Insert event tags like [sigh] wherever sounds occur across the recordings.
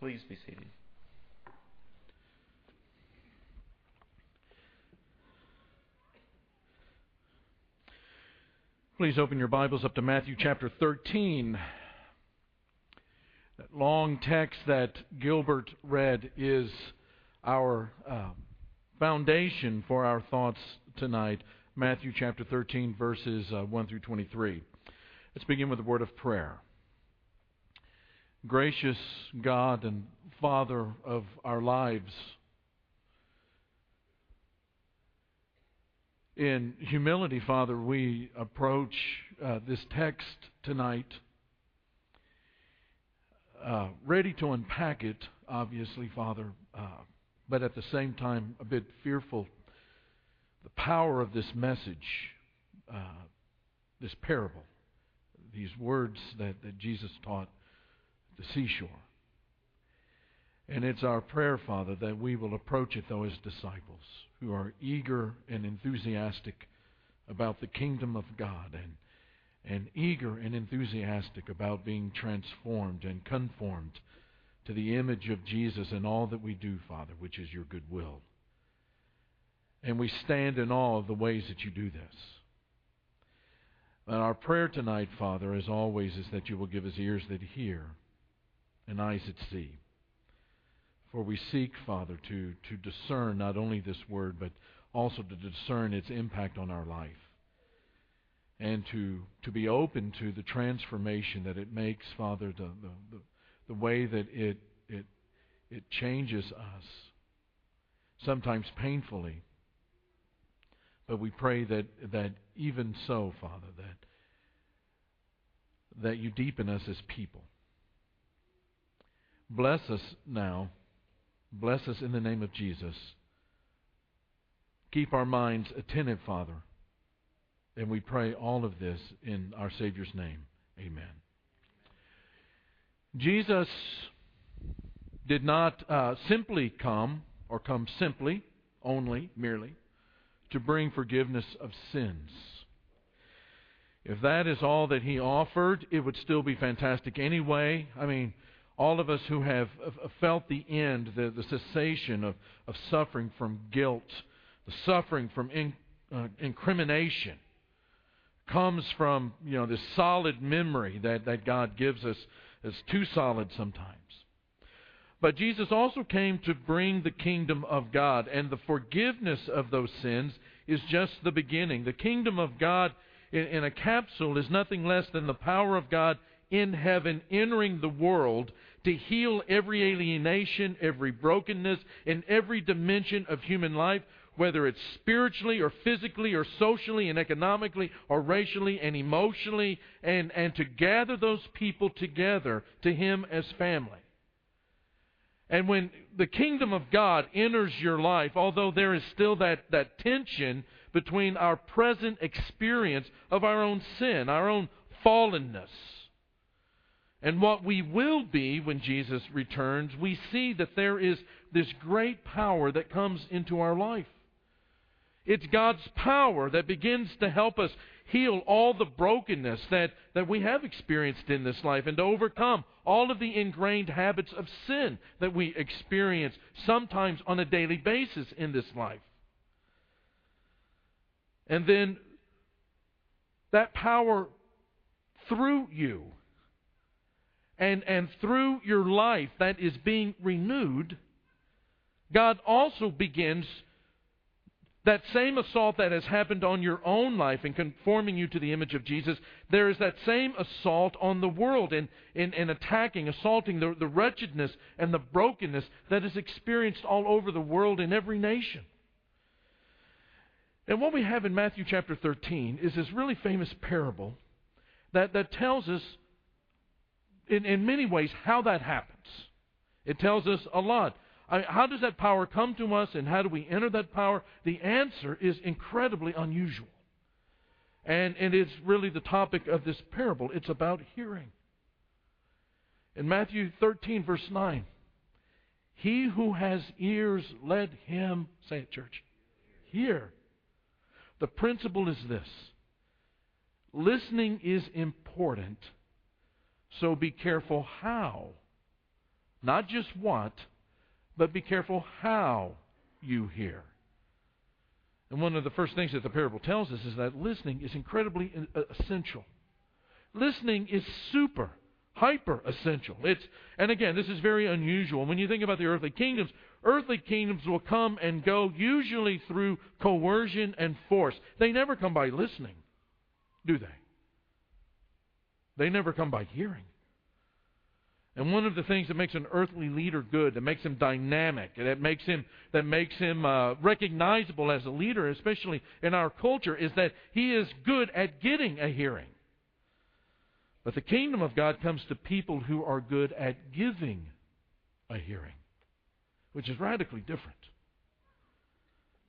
Please be seated. Please open your Bibles up to Matthew chapter 13. That long text that Gilbert read is our uh, foundation for our thoughts tonight. Matthew chapter 13, verses uh, 1 through 23. Let's begin with a word of prayer. Gracious God and Father of our lives, in humility, Father, we approach uh, this text tonight uh, ready to unpack it, obviously, Father, uh, but at the same time a bit fearful. The power of this message, uh, this parable, these words that, that Jesus taught the seashore. And it's our prayer, Father, that we will approach it, though, as disciples who are eager and enthusiastic about the kingdom of God and and eager and enthusiastic about being transformed and conformed to the image of Jesus in all that we do, Father, which is your good will. And we stand in awe of the ways that you do this. And our prayer tonight, Father, as always, is that you will give us ears that hear and eyes that see. For we seek, Father, to, to discern not only this word, but also to discern its impact on our life and to, to be open to the transformation that it makes, Father, the, the, the, the way that it, it, it changes us, sometimes painfully. But we pray that, that even so, Father, that, that you deepen us as people. Bless us now. Bless us in the name of Jesus. Keep our minds attentive, Father and we pray all of this in our Savior's name. Amen. Jesus did not uh, simply come, or come simply, only, merely, to bring forgiveness of sins. If that is all that he offered, it would still be fantastic anyway. I mean, all of us who have felt the end, the, the cessation of, of suffering from guilt, the suffering from in, uh, incrimination, comes from you know this solid memory that, that God gives us is too solid sometimes. But Jesus also came to bring the kingdom of God, and the forgiveness of those sins is just the beginning. The kingdom of God in, in a capsule is nothing less than the power of God in heaven entering the world to heal every alienation, every brokenness, in every dimension of human life whether it's spiritually or physically or socially and economically or racially and emotionally, and, and to gather those people together to Him as family. And when the kingdom of God enters your life, although there is still that, that tension between our present experience of our own sin, our own fallenness, and what we will be when Jesus returns, we see that there is this great power that comes into our life. It's God's power that begins to help us heal all the brokenness that, that we have experienced in this life and to overcome all of the ingrained habits of sin that we experience sometimes on a daily basis in this life. And then that power through you and, and through your life that is being renewed, God also begins that same assault that has happened on your own life in conforming you to the image of Jesus, there is that same assault on the world in, in, in attacking, assaulting the, the wretchedness and the brokenness that is experienced all over the world in every nation. And what we have in Matthew chapter 13 is this really famous parable that, that tells us, in, in many ways, how that happens. It tells us a lot. I, how does that power come to us and how do we enter that power? The answer is incredibly unusual. And, and it's really the topic of this parable. It's about hearing. In Matthew 13, verse 9, he who has ears, let him, say it, church, hear. The principle is this listening is important, so be careful how Not just what, but be careful how you hear. And one of the first things that the parable tells us is that listening is incredibly uh, essential. Listening is super, hyper essential. It's, and again, this is very unusual. When you think about the earthly kingdoms, earthly kingdoms will come and go usually through coercion and force. They never come by listening, do they? They never come by hearing. And one of the things that makes an earthly leader good, that makes him dynamic, that makes him that makes him uh, recognizable as a leader, especially in our culture, is that he is good at getting a hearing. But the kingdom of God comes to people who are good at giving a hearing, which is radically different.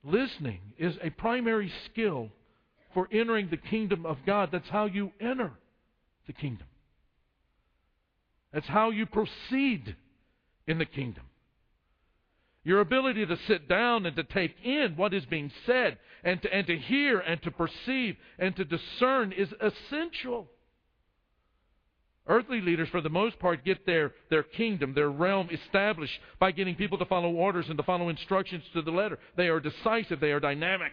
Listening is a primary skill for entering the kingdom of God. That's how you enter the kingdom. That's how you proceed in the kingdom. Your ability to sit down and to take in what is being said and to, and to hear and to perceive and to discern is essential. Earthly leaders, for the most part, get their, their kingdom, their realm established by getting people to follow orders and to follow instructions to the letter. They are decisive, they are dynamic.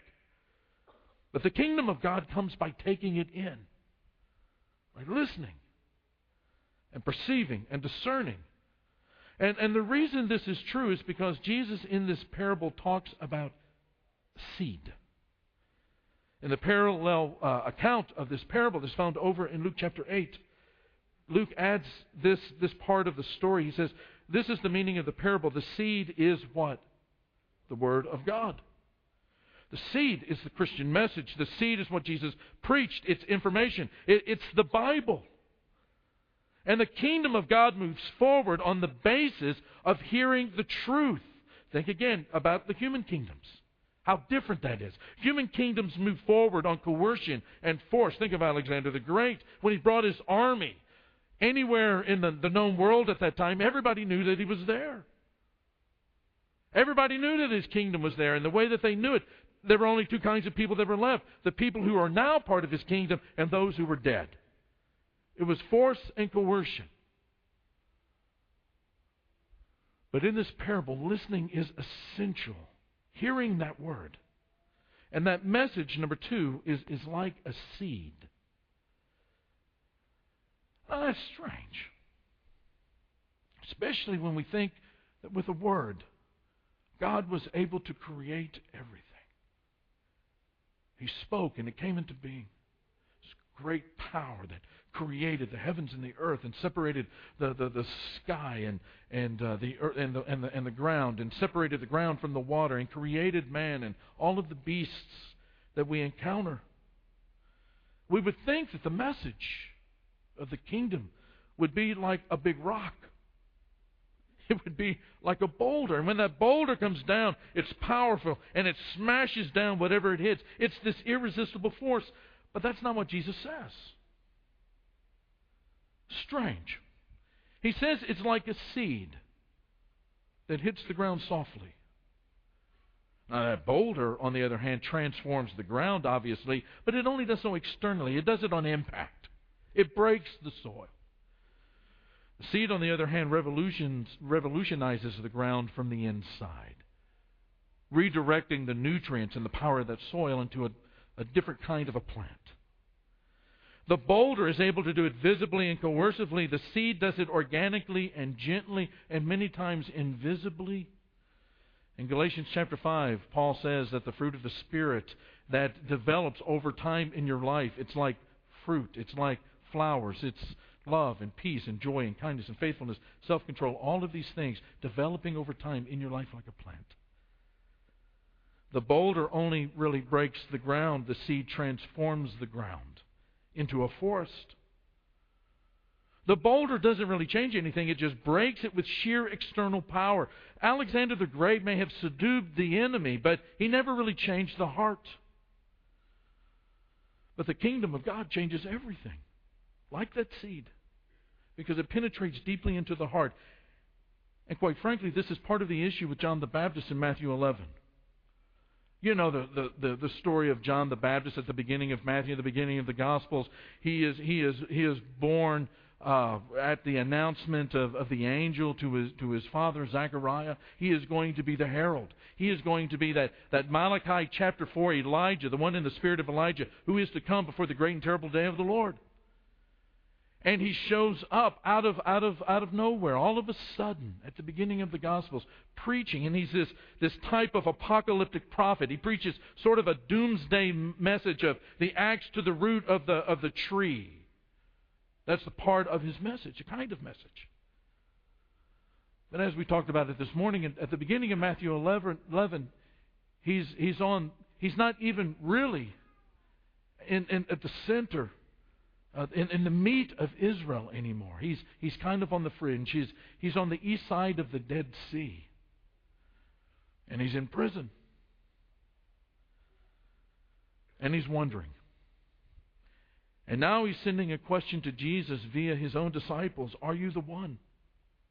But the kingdom of God comes by taking it in, by listening and perceiving and discerning. And, and the reason this is true is because Jesus in this parable talks about seed. In the parallel uh, account of this parable that's found over in Luke chapter 8, Luke adds this, this part of the story. He says, This is the meaning of the parable. The seed is what? The Word of God. The seed is the Christian message. The seed is what Jesus preached. It's information. It, it's the Bible. And the kingdom of God moves forward on the basis of hearing the truth. Think again about the human kingdoms. How different that is. Human kingdoms move forward on coercion and force. Think of Alexander the Great. When he brought his army anywhere in the, the known world at that time, everybody knew that he was there. Everybody knew that his kingdom was there. And the way that they knew it, there were only two kinds of people that were left the people who are now part of his kingdom and those who were dead. It was force and coercion. But in this parable, listening is essential. Hearing that word. And that message, number two, is, is like a seed. Now, that's strange. Especially when we think that with a word, God was able to create everything. He spoke and it came into being. This great power that created the heavens and the earth and separated the, the, the sky and, and, uh, the earth and, the, and, the, and the ground and separated the ground from the water and created man and all of the beasts that we encounter. We would think that the message of the kingdom would be like a big rock. It would be like a boulder. And when that boulder comes down, it's powerful and it smashes down whatever it hits. It's this irresistible force. But that's not what Jesus says strange. He says it's like a seed that hits the ground softly. Now, that boulder, on the other hand, transforms the ground, obviously, but it only does so externally. It does it on impact, it breaks the soil. Seed, on the other hand, revolutionizes the ground from the inside, redirecting the nutrients and the power of that soil into a, a different kind of a plant. The boulder is able to do it visibly and coercively. The seed does it organically and gently and many times invisibly. In Galatians chapter 5, Paul says that the fruit of the Spirit that develops over time in your life, it's like fruit, it's like flowers, it's love and peace and joy and kindness and faithfulness, self control, all of these things developing over time in your life like a plant. The boulder only really breaks the ground, the seed transforms the ground into a forest. The boulder doesn't really change anything, it just breaks it with sheer external power. Alexander the Great may have subdued the enemy, but he never really changed the heart. But the kingdom of God changes everything, like that seed, because it penetrates deeply into the heart. And quite frankly, this is part of the issue with John the Baptist in Matthew 11. You know the, the, the, the, story of John the Baptist at the beginning of Matthew, the beginning of the Gospels. He is, he is, he is born uh, at the announcement of, of the angel to his, to his father Zechariah. He is going to be the herald. He is going to be that, that Malachi chapter 4 Elijah, the one in the spirit of Elijah, who is to come before the great and terrible day of the Lord. And he shows up out of, out of, out of nowhere, all of a sudden, at the beginning of the Gospels, preaching. And he's this, this type of apocalyptic prophet. He preaches sort of a doomsday message of the axe to the root of the, of the tree. That's the part of his message, a kind of message. But as we talked about it this morning, at the beginning of Matthew 11, 11 he's, he's, on, he's not even really in, in, at the center, uh, in, in the meat of Israel anymore. He's, he's kind of on the fringe. He's, he's on the east side of the Dead Sea. And he's in prison. And he's wondering and now he's sending a question to Jesus via his own disciples Are you the one?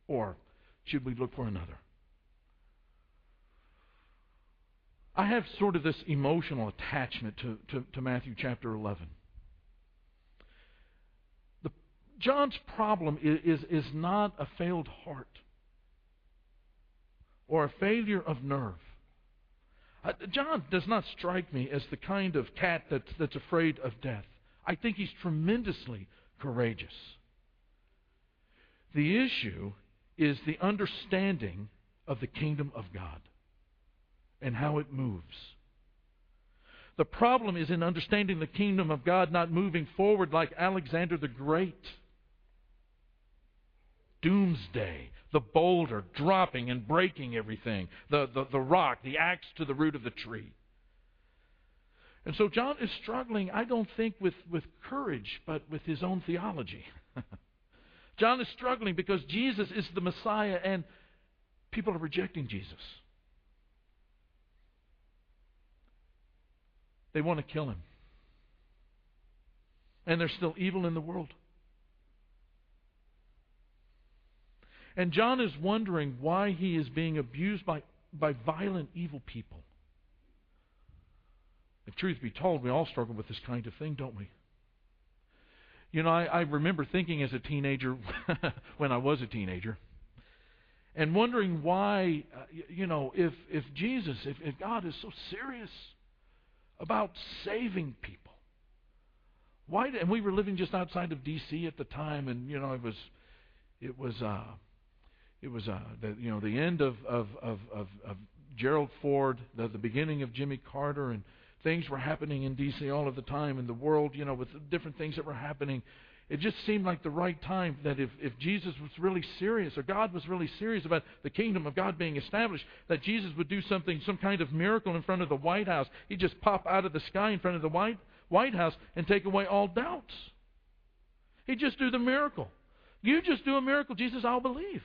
Or should we look for another? I have sort of this emotional attachment to, to, to Matthew chapter 11. The, John's problem is, is, is not a failed heart or a failure of nerve. Uh, John does not strike me as the kind of cat that's, that's afraid of death. I think he's tremendously courageous. The issue is the understanding of the kingdom of God and how it moves. The problem is in understanding the kingdom of God not moving forward like Alexander the Great. Doomsday, the boulder dropping and breaking everything, the, the, the rock, the axe to the root of the tree. And so John is struggling, I don't think, with, with courage, but with his own theology. [laughs] John is struggling because Jesus is the Messiah and people are rejecting Jesus. They want to kill him. And there's still evil in the world. And John is wondering why he is being abused by, by violent, evil people. If truth be told, we all struggle with this kind of thing, don't we? You know, I, I remember thinking as a teenager, [laughs] when I was a teenager, and wondering why, uh, you know, if, if Jesus, if, if God is so serious about saving people, why? And we were living just outside of D.C. at the time, and you know, it was, it was, uh, it was, uh, the, you know, the end of of of of, of Gerald Ford, the, the beginning of Jimmy Carter, and things were happening in D.C. all of the time in the world, you know, with different things that were happening. It just seemed like the right time that if, if Jesus was really serious, or God was really serious about the kingdom of God being established, that Jesus would do something, some kind of miracle in front of the White House. He'd just pop out of the sky in front of the White, White House and take away all doubts. He'd just do the miracle. You just do a miracle, Jesus, I'll believe.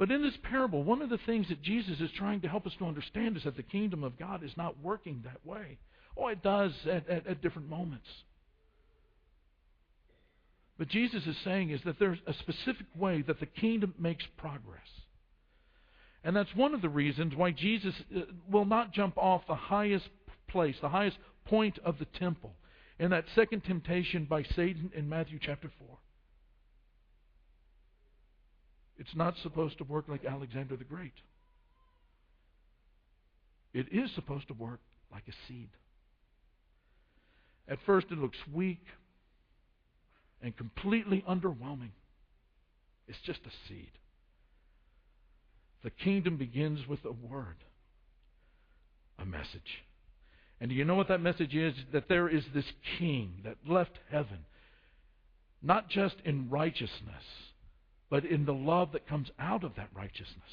But in this parable, one of the things that Jesus is trying to help us to understand is that the kingdom of God is not working that way. Oh, it does at, at, at different moments. But Jesus is saying is that there's a specific way that the kingdom makes progress. And that's one of the reasons why Jesus uh, will not jump off the highest place, the highest point of the temple, in that second temptation by Satan in Matthew chapter 4. It's not supposed to work like Alexander the Great. It is supposed to work like a seed. At first, it looks weak and completely underwhelming. It's just a seed. The kingdom begins with a word, a message. And do you know what that message is? That there is this king that left heaven, not just in righteousness but in the love that comes out of that righteousness.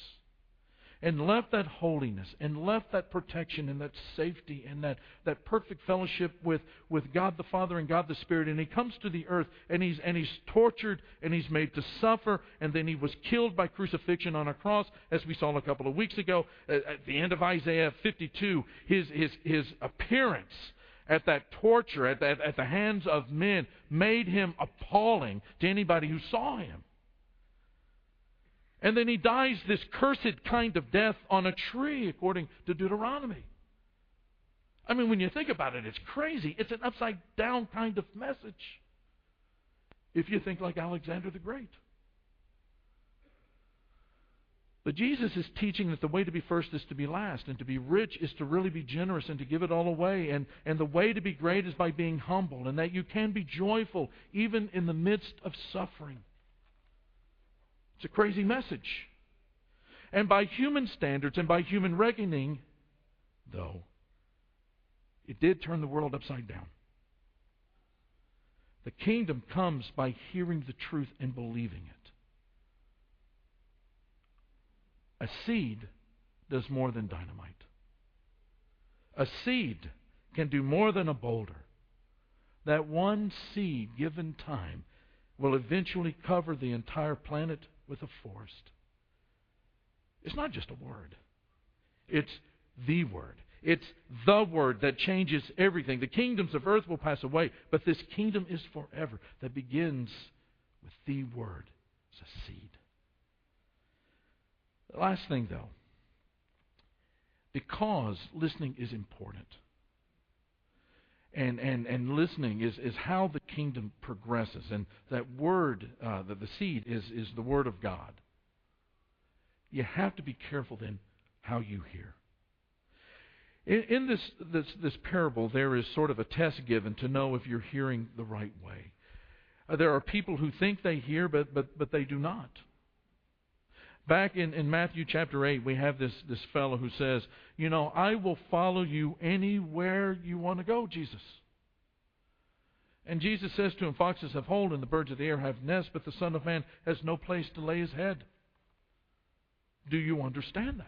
And left that holiness, and left that protection, and that safety, and that, that perfect fellowship with, with God the Father and God the Spirit. And he comes to the earth, and he's, and he's tortured, and he's made to suffer, and then he was killed by crucifixion on a cross, as we saw a couple of weeks ago. At, the end of Isaiah 52, his, his, his appearance at that torture, at, that, at the hands of men, made him appalling to anybody who saw him. And then he dies this cursed kind of death on a tree, according to Deuteronomy. I mean, when you think about it, it's crazy. It's an upside down kind of message. if you think like Alexander the Great. But Jesus is teaching that the way to be first is to be last, and to be rich is to really be generous and to give it all away. And, and the way to be great is by being humble, and that you can be joyful even in the midst of suffering. It's a crazy message. And by human standards and by human reckoning, though, it did turn the world upside down. The kingdom comes by hearing the truth and believing it. A seed does more than dynamite. A seed can do more than a boulder. That one seed, given time, will eventually cover the entire planet with a forest. It's not just a word, it's the word. It's the word that changes everything. The kingdoms of earth will pass away, but this kingdom is forever that begins with the word. It's a seed. The last thing, though, because listening is important. And, and, and listening is, is how the kingdom progresses. And that word, uh, the, the seed, is, is the word of God. You have to be careful then how you hear. In, in this, this, this parable, there is sort of a test given to know if you're hearing the right way. Uh, there are people who think they hear, but, but, but they do not. Back in, in Matthew chapter 8, we have this, this fellow who says, You know, I will follow you anywhere you want to go, Jesus. And Jesus says to him, Foxes have holes, and the birds of the air have nests, but the Son of Man has no place to lay his head. Do you understand that?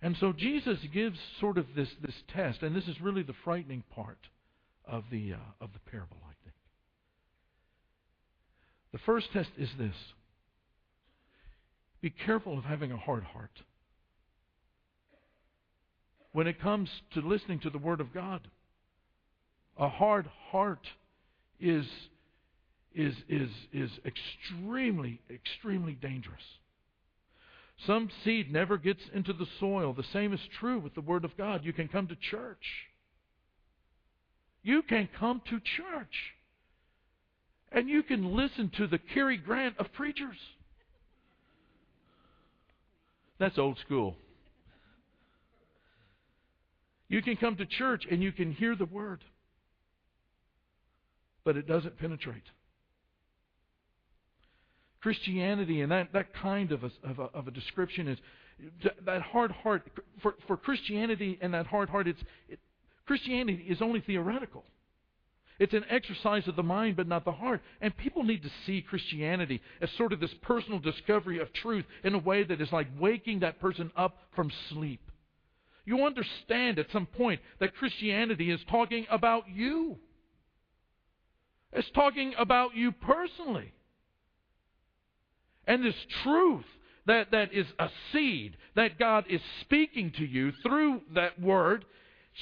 And so Jesus gives sort of this, this test, and this is really the frightening part of the, uh, of the parable, I think. The first test is this be careful of having a hard heart. When it comes to listening to the Word of God, a hard heart is, is, is, is extremely, extremely dangerous. Some seed never gets into the soil. The same is true with the Word of God. You can come to church. You can come to church. And you can listen to the Cary Grant of preachers. That's old school. You can come to church and you can hear the word, but it doesn't penetrate. Christianity and that, that kind of a, of, a, of a description is that hard heart. For, for Christianity and that hard heart, it's, it, Christianity is only theoretical. It's an exercise of the mind, but not the heart. And people need to see Christianity as sort of this personal discovery of truth in a way that is like waking that person up from sleep. You understand at some point that Christianity is talking about you. It's talking about you personally. And this truth that, that is a seed that God is speaking to you through that word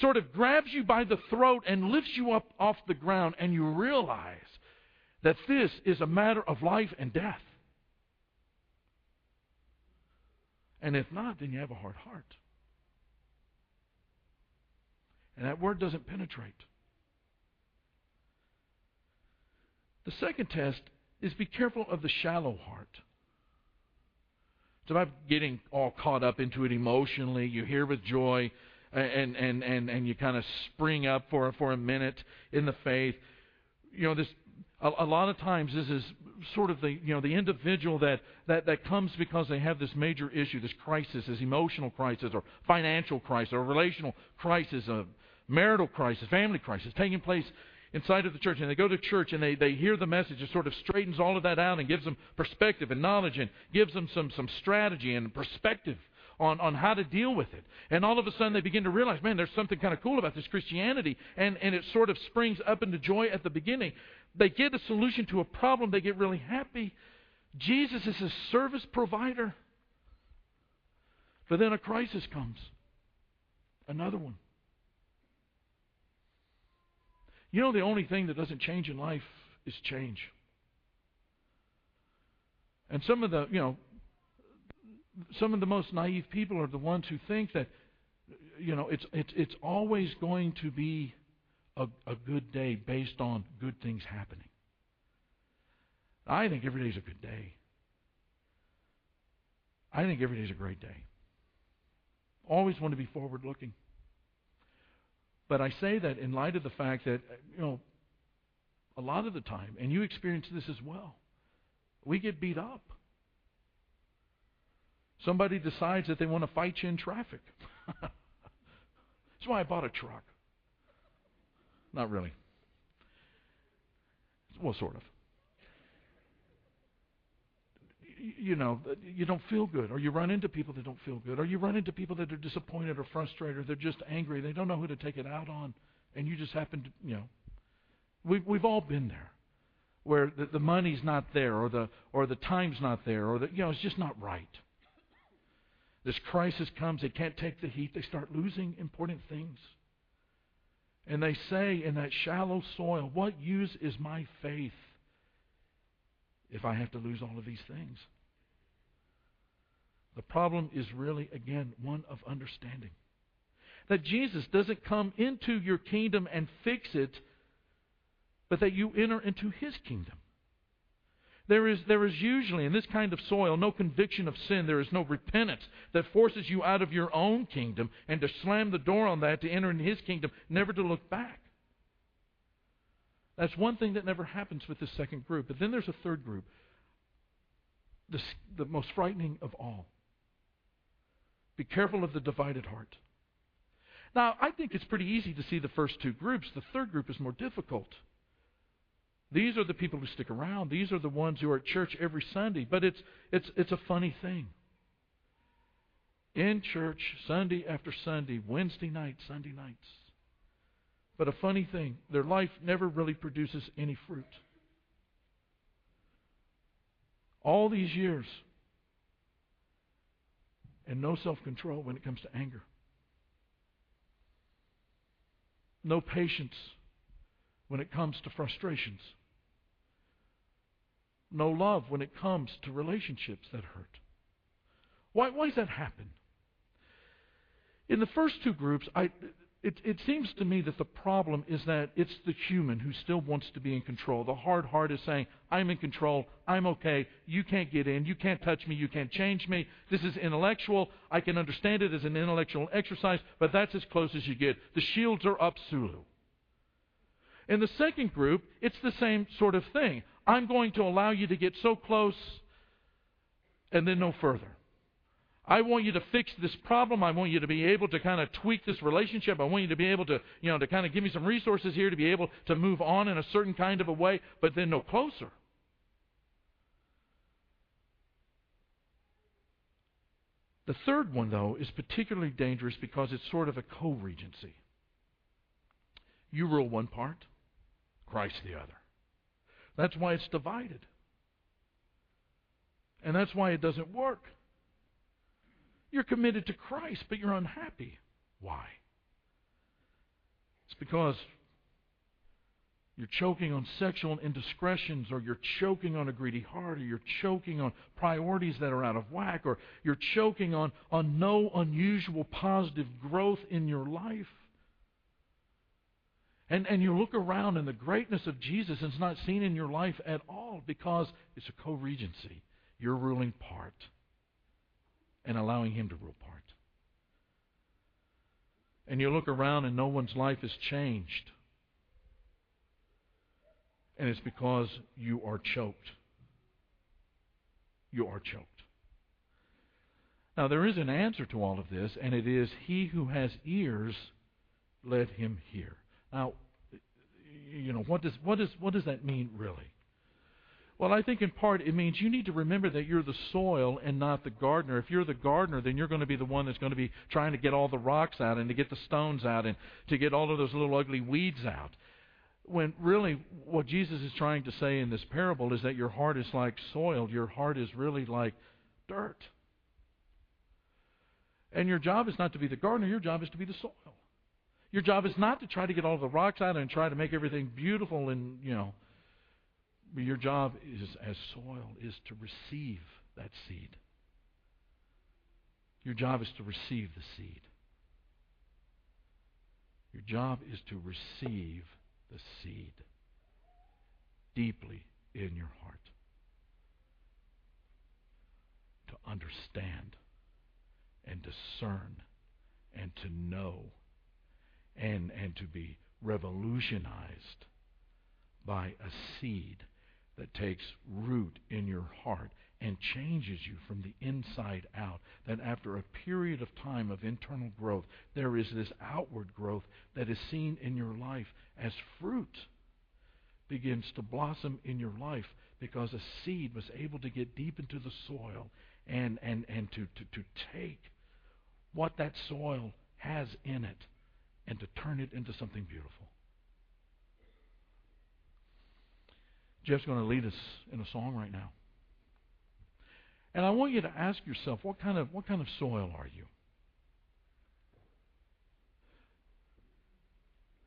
sort of grabs you by the throat and lifts you up off the ground, and you realize that this is a matter of life and death. And if not, then you have a hard heart. And that word doesn't penetrate. The second test is be careful of the shallow heart. It's about getting all caught up into it emotionally. You hear with joy and and and and you kind of spring up for for a minute in the faith. You know this. A, a lot of times, this is sort of the you know the individual that, that that comes because they have this major issue, this crisis, this emotional crisis, or financial crisis, or relational crisis, a marital crisis, family crisis taking place inside of the church and they go to church and they, they hear the message it sort of straightens all of that out and gives them perspective and knowledge and gives them some, some strategy and perspective on, on how to deal with it. And all of a sudden they begin to realize, man, there's something kind of cool about this Christianity. And, and it sort of springs up into joy at the beginning. They get a solution to a problem, they get really happy. Jesus is a service provider. But then a crisis comes. Another one. You know, the only thing that doesn't change in life is change. And some of the, you know, some of the most naive people are the ones who think that you know it's it's it's always going to be a, a good day based on good things happening. I think every day is a good day. I think every day is a great day. Always want to be forward looking. But I say that in light of the fact that, you know, a lot of the time, and you experience this as well, we get beat up. Somebody decides that they want to fight you in traffic. [laughs] That's why I bought a truck. Not really. Well, sort of. You know, you don't feel good, or you run into people that don't feel good, or you run into people that are disappointed or frustrated, or they're just angry. They don't know who to take it out on, and you just happen to, you know, we've we've all been there, where the, the money's not there, or the or the time's not there, or the you know it's just not right. This crisis comes, they can't take the heat, they start losing important things. And they say in that shallow soil, What use is my faith if I have to lose all of these things? The problem is really, again, one of understanding. That Jesus doesn't come into your kingdom and fix it, but that you enter into his kingdom. There is, there is usually, in this kind of soil, no conviction of sin. There is no repentance that forces you out of your own kingdom and to slam the door on that to enter in His kingdom, never to look back. That's one thing that never happens with this second group. But then there's a third group, the, the most frightening of all. Be careful of the divided heart. Now, I think it's pretty easy to see the first two groups. The third group is more difficult. These are the people who stick around. These are the ones who are at church every Sunday. But it's, it's, it's a funny thing. In church, Sunday after Sunday, Wednesday night, Sunday nights. But a funny thing, their life never really produces any fruit. All these years, and no self control when it comes to anger. No patience when it comes to frustrations no love when it comes to relationships that hurt. Why, why does that happen? In the first two groups, I, it, it seems to me that the problem is that it's the human who still wants to be in control. The hard heart is saying, I'm in control, I'm okay, you can't get in, you can't touch me, you can't change me. This is intellectual. I can understand it as an intellectual exercise, but that's as close as you get. The shields are up, Sulu. In the second group, it's the same sort of thing. I'm going to allow you to get so close and then no further. I want you to fix this problem. I want you to be able to kind of tweak this relationship. I want you to be able to, you know, to kind of give me some resources here to be able to move on in a certain kind of a way, but then no closer. The third one, though, is particularly dangerous because it's sort of a co regency. You rule one part, Christ the other. That's why it's divided. And that's why it doesn't work. You're committed to Christ, but you're unhappy. Why? It's because you're choking on sexual indiscretions, or you're choking on a greedy heart, or you're choking on priorities that are out of whack, or you're choking on, on no unusual positive growth in your life. And, and you look around and the greatness of Jesus is not seen in your life at all because it's a co regency. You're ruling part and allowing Him to rule part. And you look around and no one's life has changed. And it's because you are choked. You are choked. Now, there is an answer to all of this, and it is He who has ears, let him hear. Now, you know, what does what does what does that mean really? Well, I think in part it means you need to remember that you're the soil and not the gardener. If you're the gardener, then you're going to be the one that's going to be trying to get all the rocks out and to get the stones out and to get all of those little ugly weeds out. When really what Jesus is trying to say in this parable is that your heart is like soil. Your heart is really like dirt. And your job is not to be the gardener, your job is to be the soil. Your job is not to try to get all the rocks out and try to make everything beautiful and, you know. Your job is as soil is to receive that seed. Your job is to receive the seed. Your job is to receive the seed deeply in your heart. To understand and discern and to know and, and to be revolutionized by a seed that takes root in your heart and changes you from the inside out. That after a period of time of internal growth, there is this outward growth that is seen in your life as fruit begins to blossom in your life because a seed was able to get deep into the soil and, and, and to, to, to take what that soil has in it and to turn it into something beautiful. Jeff's going to lead us in a song right now. And I want you to ask yourself, what kind of what kind of soil are you?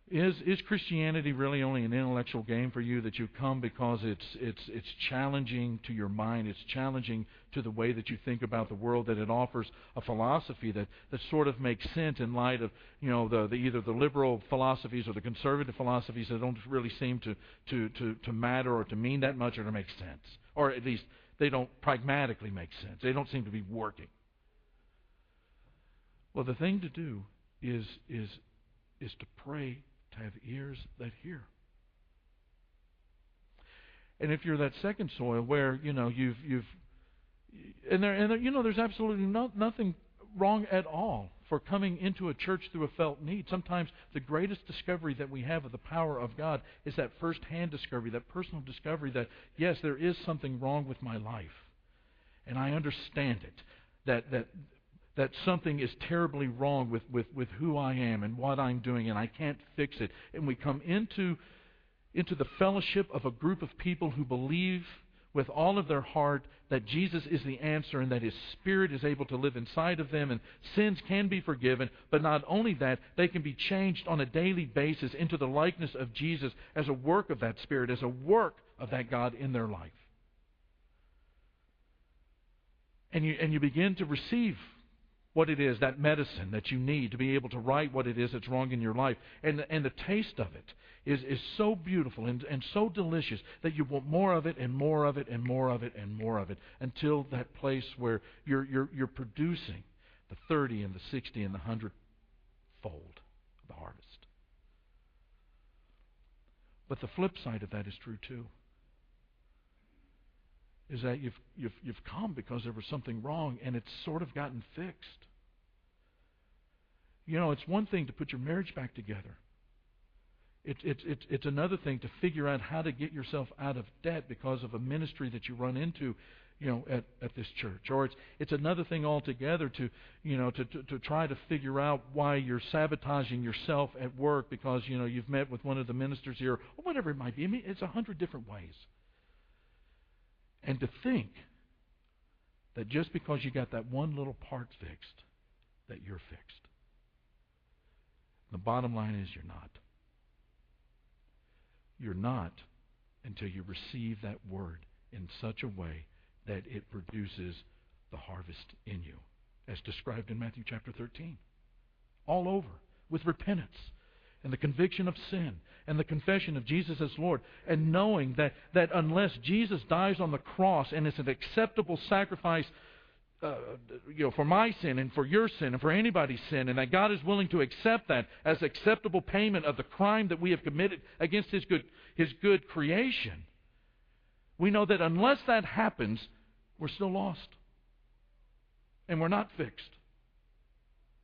Is is Christianity really only an intellectual game for you that you come because it's it's it's challenging to your mind, it's challenging to the way that you think about the world, that it offers a philosophy that, that sort of makes sense in light of you know the, the either the liberal philosophies or the conservative philosophies that don't really seem to, to, to, to matter or to mean that much or to make sense. Or at least they don't pragmatically make sense. They don't seem to be working. Well the thing to do is is is to pray to have ears that hear. And if you're that second soil where you know you've you've and there and there, you know there's absolutely no, nothing wrong at all for coming into a church through a felt need. Sometimes the greatest discovery that we have of the power of God is that first-hand discovery, that personal discovery that yes, there is something wrong with my life, and I understand it. That that that something is terribly wrong with, with, with who I am and what I'm doing, and I can't fix it. And we come into, into the fellowship of a group of people who believe with all of their heart that Jesus is the answer and that His Spirit is able to live inside of them and sins can be forgiven. But not only that, they can be changed on a daily basis into the likeness of Jesus as a work of that Spirit, as a work of that God in their life. And you, and you begin to receive what it is, that medicine that you need to be able to right what it is that's wrong in your life. And, and the taste of it is, is so beautiful and, and so delicious that you want more of it and more of it and more of it and more of it until that place where you're, you're, you're producing the 30 and the 60 and the 100 fold of the harvest. But the flip side of that is true too is that you've, you've, you've come because there was something wrong and it's sort of gotten fixed. You know, it's one thing to put your marriage back together. It's it's it's it's another thing to figure out how to get yourself out of debt because of a ministry that you run into, you know, at, at this church. Or it's it's another thing altogether to you know to, to, to try to figure out why you're sabotaging yourself at work because, you know, you've met with one of the ministers here or whatever it might be. I mean, it's a hundred different ways. And to think that just because you got that one little part fixed, that you're fixed. The bottom line is you're not. You're not until you receive that word in such a way that it produces the harvest in you, as described in Matthew chapter 13. All over, with repentance and the conviction of sin and the confession of Jesus as Lord, and knowing that, that unless Jesus dies on the cross and is an acceptable sacrifice uh, you know, for my sin and for your sin and for anybody's sin, and that God is willing to accept that as acceptable payment of the crime that we have committed against His good, His good creation, we know that unless that happens, we're still lost. And we're not fixed.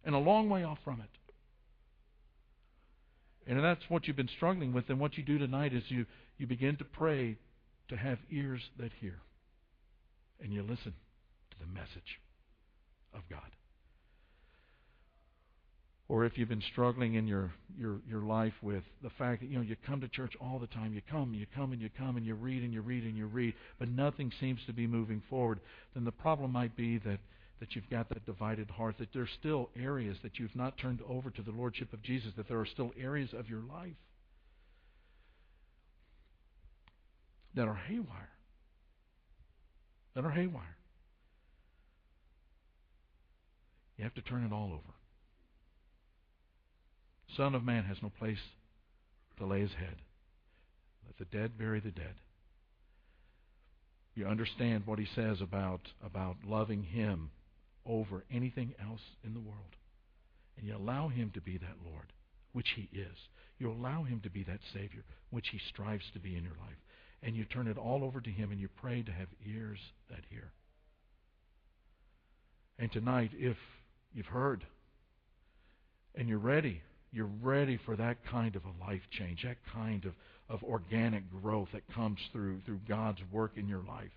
And a long way off from it. And that's what you've been struggling with. And what you do tonight is you, you begin to pray to have ears that hear. And you listen the message of God. Or if you've been struggling in your, your, your life with the fact that you know you come to church all the time, you come, you come and you come and you read and you read and you read, but nothing seems to be moving forward, then the problem might be that, that you've got that divided heart, that there's still areas that you've not turned over to the Lordship of Jesus, that there are still areas of your life that are haywire. That are haywire. You have to turn it all over. Son of Man has no place to lay his head. Let the dead bury the dead. You understand what he says about, about loving him over anything else in the world. And you allow him to be that Lord, which he is. You allow him to be that Savior, which he strives to be in your life. And you turn it all over to him and you pray to have ears that hear. And tonight, if you've heard. And you're ready, you're ready for that kind of a life change, that kind of, of organic growth that comes through through God's work in your life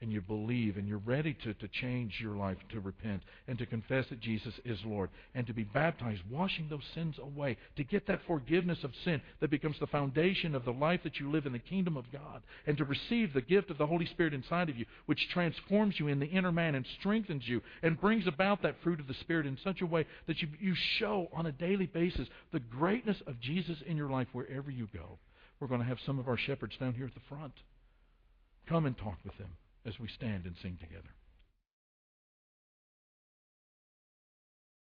and you believe and you're ready to, to change your life, to repent, and to confess that Jesus is Lord, and to be baptized, washing those sins away, to get that forgiveness of sin that becomes the foundation of the life that you live in the kingdom of God, and to receive the gift of the Holy Spirit inside of you, which transforms you in the inner man and strengthens you and brings about that fruit of the Spirit in such a way that you, you show on a daily basis the greatness of Jesus in your life wherever you go. We're going to have some of our shepherds down here at the front. Come and talk with them as we stand and sing together.